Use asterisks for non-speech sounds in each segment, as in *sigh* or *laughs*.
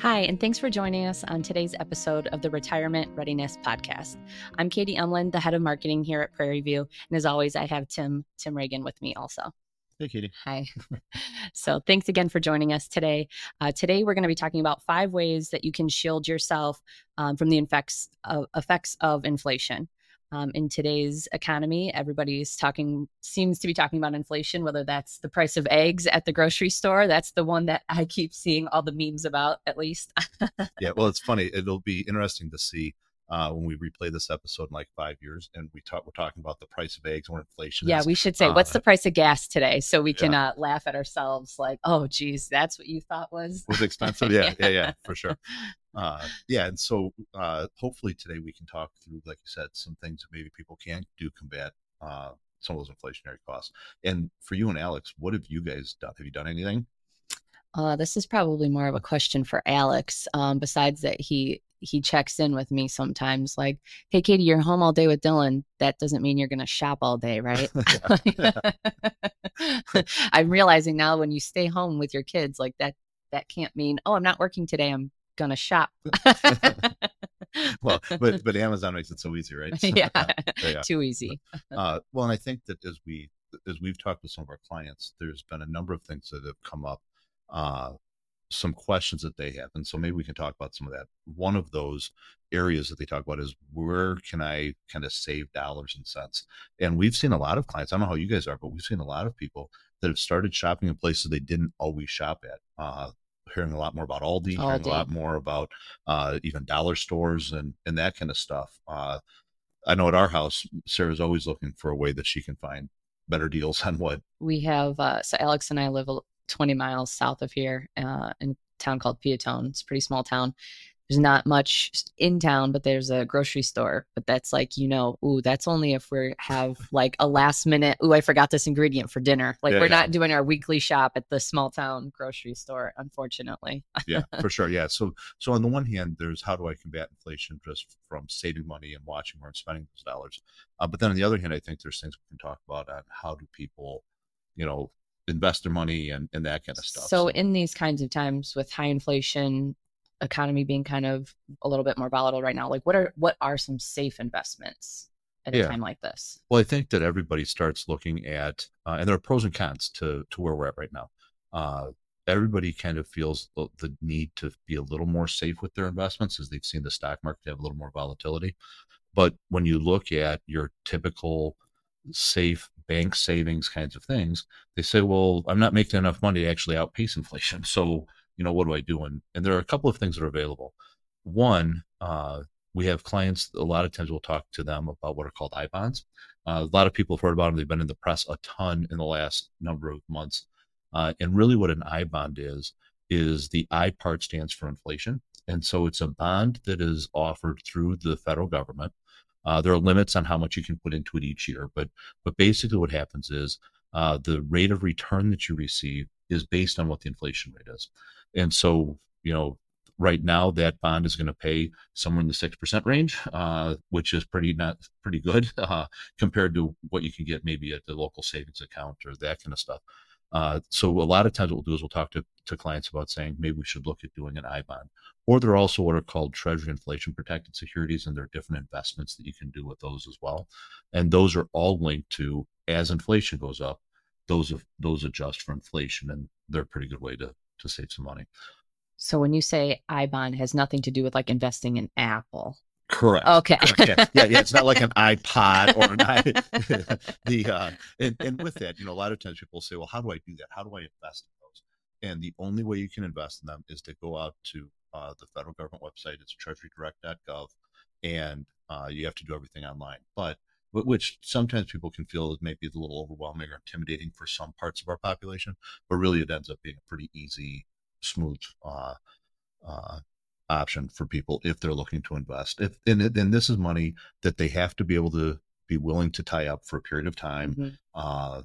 Hi, and thanks for joining us on today's episode of the Retirement Readiness Podcast. I'm Katie Umland, the head of marketing here at Prairie View, and as always, I have Tim Tim Reagan with me also. Hey, Katie. Hi. *laughs* so, thanks again for joining us today. Uh, today, we're going to be talking about five ways that you can shield yourself um, from the effects of, effects of inflation. Um, in today's economy, everybody's talking, seems to be talking about inflation, whether that's the price of eggs at the grocery store. That's the one that I keep seeing all the memes about, at least. yeah, well, it's funny. It'll be interesting to see uh, when we replay this episode in like five years and we talk we're talking about the price of eggs or inflation yeah we should say uh, what's the price of gas today? So we can uh, laugh at ourselves like oh geez that's what you thought was. Was *laughs* expensive? Yeah yeah yeah for sure. *laughs* Uh, yeah and so uh, hopefully today we can talk through like you said some things that maybe people can do combat uh, some of those inflationary costs. And for you and alex what have you guys done? Have you done anything uh, this is probably more of a question for Alex. Um, besides that, he he checks in with me sometimes like hey katie you're home all day with dylan. That doesn't mean you're going to shop all day right? *laughs* *laughs* *laughs* I'm realizing now when you stay home with your kids like that that can't mean oh i'm not working today. I'm going to shop. Well but but amazon makes it so easy right? Yeah, yeah. too easy. Uh, well and i think that as we as we've talked with some of our clients there's been a number of things that have come up uh, some questions that they have. And so maybe we can talk about some of that. One of those areas that they talk about is where can I kind of save dollars and cents? And we've seen a lot of clients, I don't know how you guys are, but we've seen a lot of people that have started shopping in places they didn't always shop at. Uh, hearing a lot more about Aldi, Aldi. hearing a lot more about uh, even dollar stores and, and that kind of stuff. Uh, I know at our house, Sarah's always looking for a way that she can find better deals *laughs* on what we have. Uh, so Alex and I live 20 miles south of here uh, in a town called Piatone. It's a pretty small town. There's not much in town, but there's a grocery store. But that's like, you know, ooh, that's only if we have like a last minute, ooh, I forgot this ingredient for dinner. Like yeah, we're yeah. not doing our weekly shop at the small town grocery store, unfortunately. *laughs* yeah, for sure. Yeah. So so on the one hand, there's how do I combat inflation just from saving money and watching where I'm spending those dollars. Uh, but then on the other hand, I think there's things we can talk about on how do people, you know, investor money and, and that kind of stuff. So, so, in these kinds of times with high inflation, economy being kind of a little bit more volatile right now, like what are what are some safe investments at yeah. a time like this? Well, I think that everybody starts looking at, uh, and there are pros and cons to to where we're at right now. Uh, everybody kind of feels the need to be a little more safe with their investments as they've seen the stock market have a little more volatility. But when you look at your typical safe bank savings kinds of things, they say, well, I'm not making enough money to actually outpace inflation. So, you know, what do I do? And, and there are a couple of things that are available. One, uh, we have clients, a lot of times we'll talk to them about what are called I bonds. Uh, a lot of people have heard about them. They've been in the press a ton in the last number of months. Uh, and really, what an I bond is, is the I part stands for inflation. And so it's a bond that is offered through the federal government uh, there are limits on how much you can put into it each year, but but basically what happens is uh, the rate of return that you receive is based on what the inflation rate is, and so you know right now that bond is going to pay somewhere in the six percent range, uh, which is pretty not pretty good *laughs* uh, compared to what you can get maybe at the local savings account or that kind of stuff. Uh, so a lot of times what we'll do is we'll talk to, to clients about saying maybe we should look at doing an I bond. Or there are also what are called treasury inflation protected securities, and there are different investments that you can do with those as well. And those are all linked to as inflation goes up, those those adjust for inflation, and they're a pretty good way to to save some money. So when you say I bond has nothing to do with like investing in Apple. Correct. Okay. Correct. Yeah. yeah, yeah. It's not like an *laughs* iPod or an i. *laughs* the uh, and and with that, you know, a lot of times people say, "Well, how do I do that? How do I invest in those?" And the only way you can invest in them is to go out to uh, the federal government website. It's treasurydirect.gov, and uh, you have to do everything online. But which sometimes people can feel is maybe a little overwhelming or intimidating for some parts of our population, but really it ends up being a pretty easy, smooth uh, uh, option for people if they're looking to invest. If and then this is money that they have to be able to be willing to tie up for a period of time, mm-hmm. uh,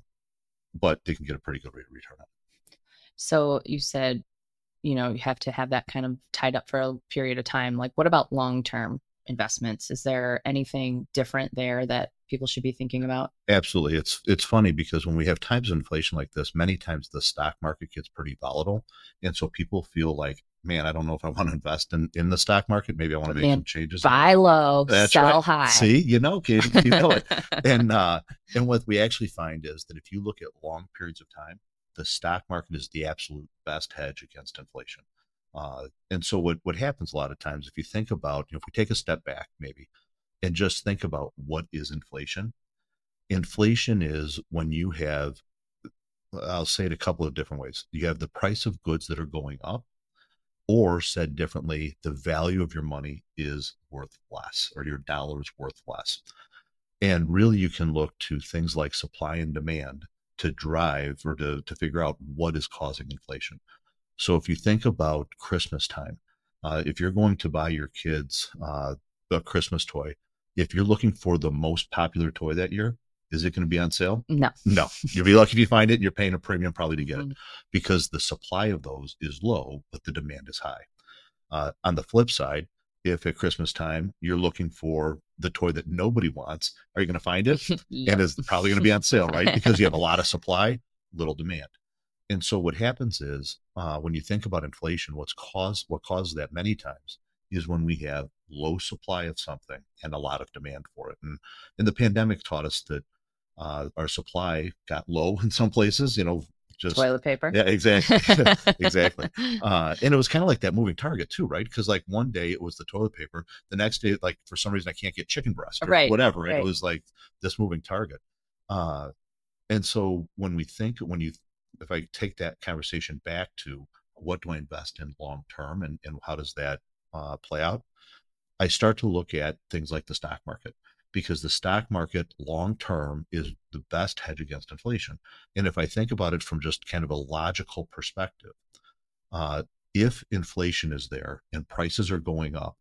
but they can get a pretty good rate of return on. So you said, you know, you have to have that kind of tied up for a period of time. Like, what about long term investments? Is there anything different there that people should be thinking about? Absolutely. It's it's funny because when we have times of inflation like this, many times the stock market gets pretty volatile. And so people feel like man, I don't know if I want to invest in, in the stock market. Maybe I want to make Man, some changes. Buy low, That's sell right. high. See, you know, Katie, you know it. *laughs* and uh, and what we actually find is that if you look at long periods of time, the stock market is the absolute best hedge against inflation. Uh, and so what what happens a lot of times, if you think about, you know, if we take a step back, maybe, and just think about what is inflation. Inflation is when you have, I'll say it a couple of different ways. You have the price of goods that are going up, or said differently, the value of your money is worth less, or your dollar is worth less. And really, you can look to things like supply and demand to drive or to, to figure out what is causing inflation. So, if you think about Christmas time, uh, if you're going to buy your kids uh, a Christmas toy, if you're looking for the most popular toy that year, is it going to be on sale? No. No. You'll be lucky if you find it. And you're paying a premium probably to get it Mhm. because the supply of those is low, but the demand is high. Uh, on the flip side, if at Christmas time you're looking for the toy that nobody wants, are you going to find it? *laughs* Yep. and it's probably going to be on sale, right? Because you have a lot of supply, little demand. And so what happens is uh, when you think about inflation, what's caused what causes that many times is when we have low supply of something and a lot of demand for it. And and the pandemic taught us that uh, our supply got low *laughs* in some places. You know, just Toilet paper. yeah, *laughs* exactly, exactly. *laughs* Uh, and it was kind of like that moving target too, right? Because like one day it was the toilet paper, the next day, like for some reason I can't get chicken breast or Right, whatever. Right. it was like this moving target. Uh, and so when we think, when you, if I take that conversation back to what do I invest in long term and, and how does that uh, play out, I start to look at things like the stock market because the stock market long term is the best hedge against inflation. And if I think about it from just kind of a logical perspective, uh, if inflation is there and prices are going up,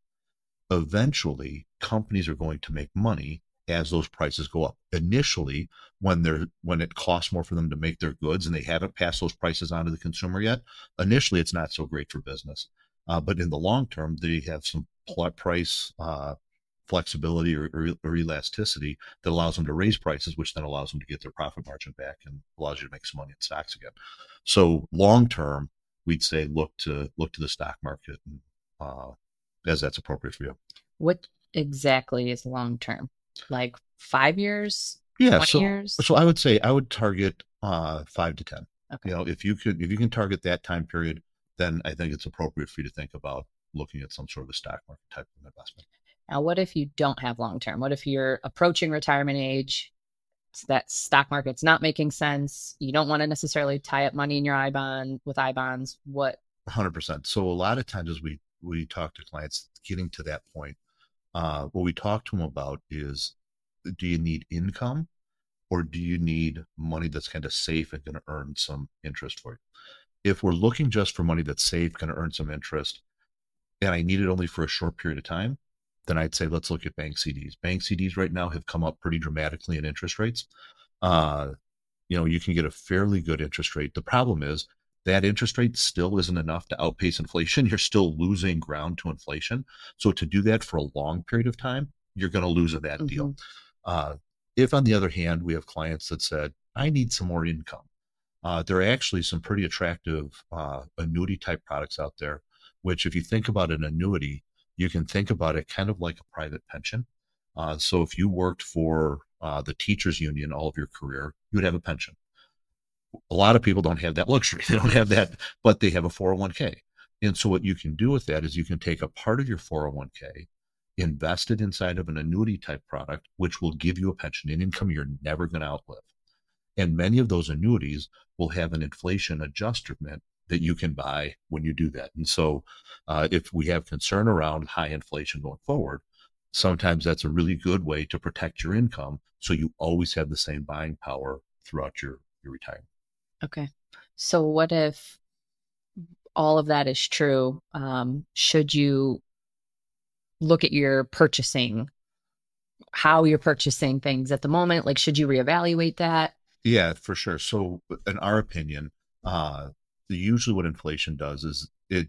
eventually companies are going to make money as those prices go up. Initially, when they're when it costs more for them to make their goods and they haven't passed those prices on to the consumer yet, initially it's not so great for business. Uh, but in the long term, they have some price uh, flexibility or, or, or elasticity that allows them to raise prices, which then allows them to get their profit margin back and allows you to make some money in stocks again. So long term, we'd say look to look to the stock market and, uh, as that's appropriate for you. What exactly is long term? Like five years, Yeah. 20 So years? so I would say I would target uh, five to ten. Okay. You know, if you could if you can target that time period, then I think it's appropriate for you to think about looking at some sort of a stock market type of investment. Now, what if you don't have long term? What if you're approaching retirement age? That stock market's not making sense. You don't want to necessarily tie up money in your I bond with I bonds. What? hundred percent. So a lot of times as we we talk to clients getting to that point, uh, what we talk to them about is, do you need income, or do you need money that's kind of safe and going to earn some interest for you? If we're looking just for money that's safe, going to earn some interest, and I need it only for a short period of time, then I'd say let's look at bank CDs. Bank CDs right now have come up pretty dramatically in interest rates. Uh, you know, you can get a fairly good interest rate. The problem is that interest rate still isn't enough to outpace inflation. *laughs* You're still losing ground to inflation. So to do that for a long period of time, you're going to lose at that deal. Mhm. Uh, if, on the other hand, we have clients that said, I need some more income, uh, there are actually some pretty attractive uh, annuity type products out there, which, if you think about an annuity, you can think about it kind of like a private pension. Uh, so if you worked for uh, the teachers union all of your career, you would have a pension. A lot of people don't have that *laughs* luxury. They don't have that, but they have a 401k. And so what you can do with that is you can take a part of your 401k, invest it inside of an annuity type product, which will give you a pension and income you're never going to outlive. And many of those annuities will have an inflation adjustment that you can buy when you do that. And so, uh, if we have concern around high inflation going forward, sometimes that's a really good way to protect your income so you always have the same buying power throughout your, your retirement. Okay. So, what if all of that is true? Um, should you look at your purchasing, how you're purchasing things at the moment? Like, should you reevaluate that? Yeah, for sure. So, in our opinion, uh, usually what inflation does is it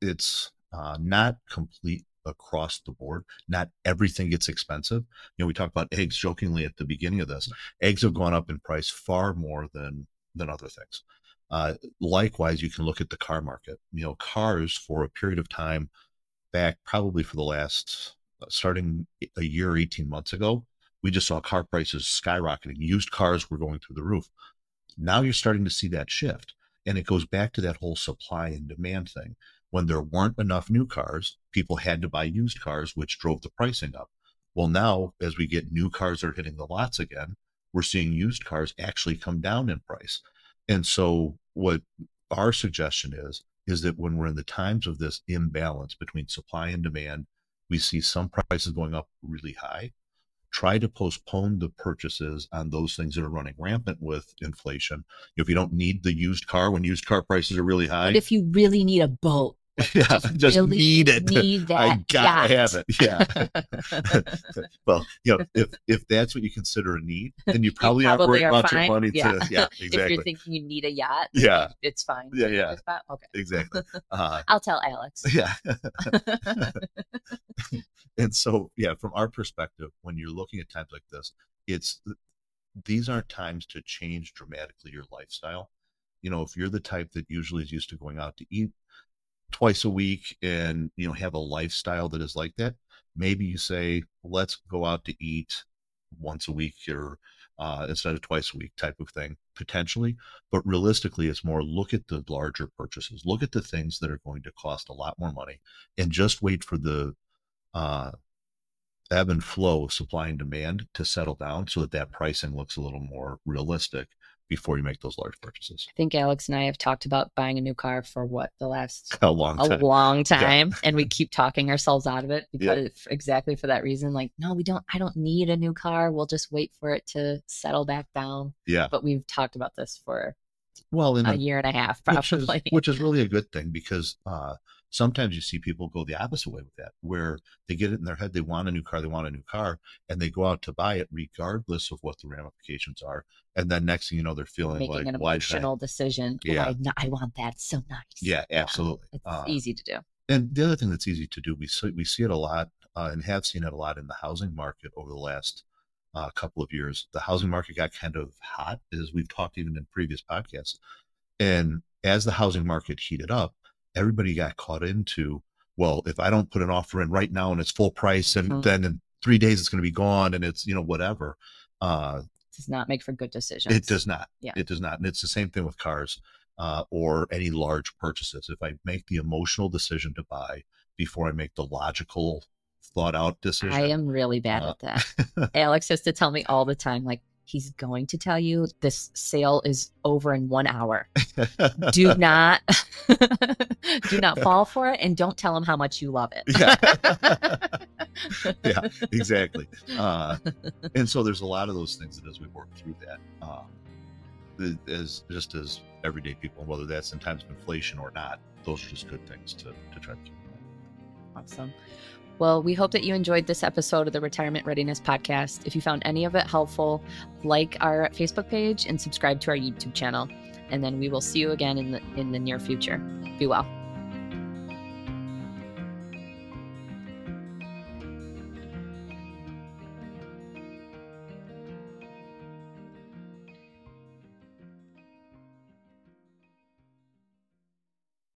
it's uh, not complete across the board. Not everything gets expensive. You know, we talked about eggs jokingly at the beginning of this. Eggs have gone up in price far more than than other things. Uh, likewise, you can look at the car market. You know, cars for a period of time back, probably for the last uh, starting a year, 18 months ago, we just saw car prices skyrocketing. Used cars were going through the roof. Now you're starting to see that shift. And it goes back to that whole supply and demand thing. When there weren't enough new cars, people had to buy used cars, which drove the pricing up. Well, now as we get new cars are hitting the lots again, we're seeing used cars actually come down in price. And so what our suggestion is, is that when we're in the times of this imbalance between supply and demand, we see some prices going up really high. Try to postpone the purchases on those things that are running rampant with inflation. If you don't need the used car when used car prices are really high, but if you really need a boat, *laughs* yeah, just really need it. Need that I gotta yacht. have it. Yeah. *laughs* *laughs* well, you know, if if that's what you consider a need, then you probably, aren't worth are much of fine. money Yeah. to. Yeah, If you're thinking you need a yacht, Yeah. it's fine. Yeah, yeah. Okay. exactly. Uh, I'll tell Alex. yeah. and so, yeah, from our perspective, when you're looking at times like this, it's these aren't times to change dramatically your lifestyle. You know, if you're the type that usually is used to going out to eat twice a week and, you know, have a lifestyle that is like that, maybe you say, let's go out to eat once a week or uh, instead of twice a week type of thing, potentially. But realistically, it's more look at the larger purchases, look at the things that are going to cost a lot more money, and just wait for the uh, ebb and flow of supply and demand to settle down so that that pricing looks a little more realistic before you make those large purchases. I think Alex and I have talked about buying a new car for what the last *laughs* A long a time. long time, and we keep talking ourselves out of it *laughs* Yeah. because exactly for that reason. Like, no, we don't. I don't need a new car. We'll just wait for it to settle back down. Yeah. But we've talked about this for Well, in a a, year and a half, which is, probably. which is *laughs* really a good thing because uh, sometimes you see people go the opposite way with that, where they get it in their head, they want a new car, they want a new car, and they go out to buy it regardless of what the ramifications are. And then next thing you know, they're feeling making like, an why did I? emotional decision. Oh, Yeah. I, I want that. So nice. Yeah, absolutely. It's Uh, easy to do. And the other thing that's easy to do, we see, we see it a lot uh, and have seen it a lot in the housing market over the last uh, couple of years. The housing market got kind of hot, as we've talked even in previous podcasts. And as the housing market heated up, everybody got caught into, well, if I don't put an offer in right now and it's full price, and Mhm. then in three days it's going to be gone, and it's you know whatever. Uh, does not make for good decisions. it does not. Yeah. It does not. And it's the same thing with cars uh, or any large purchases. If I make the emotional decision to buy before I make the logical, thought out decision, I am really bad Uh, at that. *laughs* Alex has to tell me all the time, like, he's going to tell you this sale is over in one hour. *laughs* Do not *laughs* do not fall for it and don't tell him how much you love it. yeah. *laughs* yeah, exactly. Uh, and so there's a lot of those things that as we work through that, uh, as just as everyday people, whether that's in times of inflation or not, those are just good things to, to try to keep. Awesome. Well, we hope that you enjoyed this episode of the Retirement Readiness Podcast. If you found any of it helpful, like our Facebook page and subscribe to our YouTube channel. And then we will see you again in the in the near future. Be well.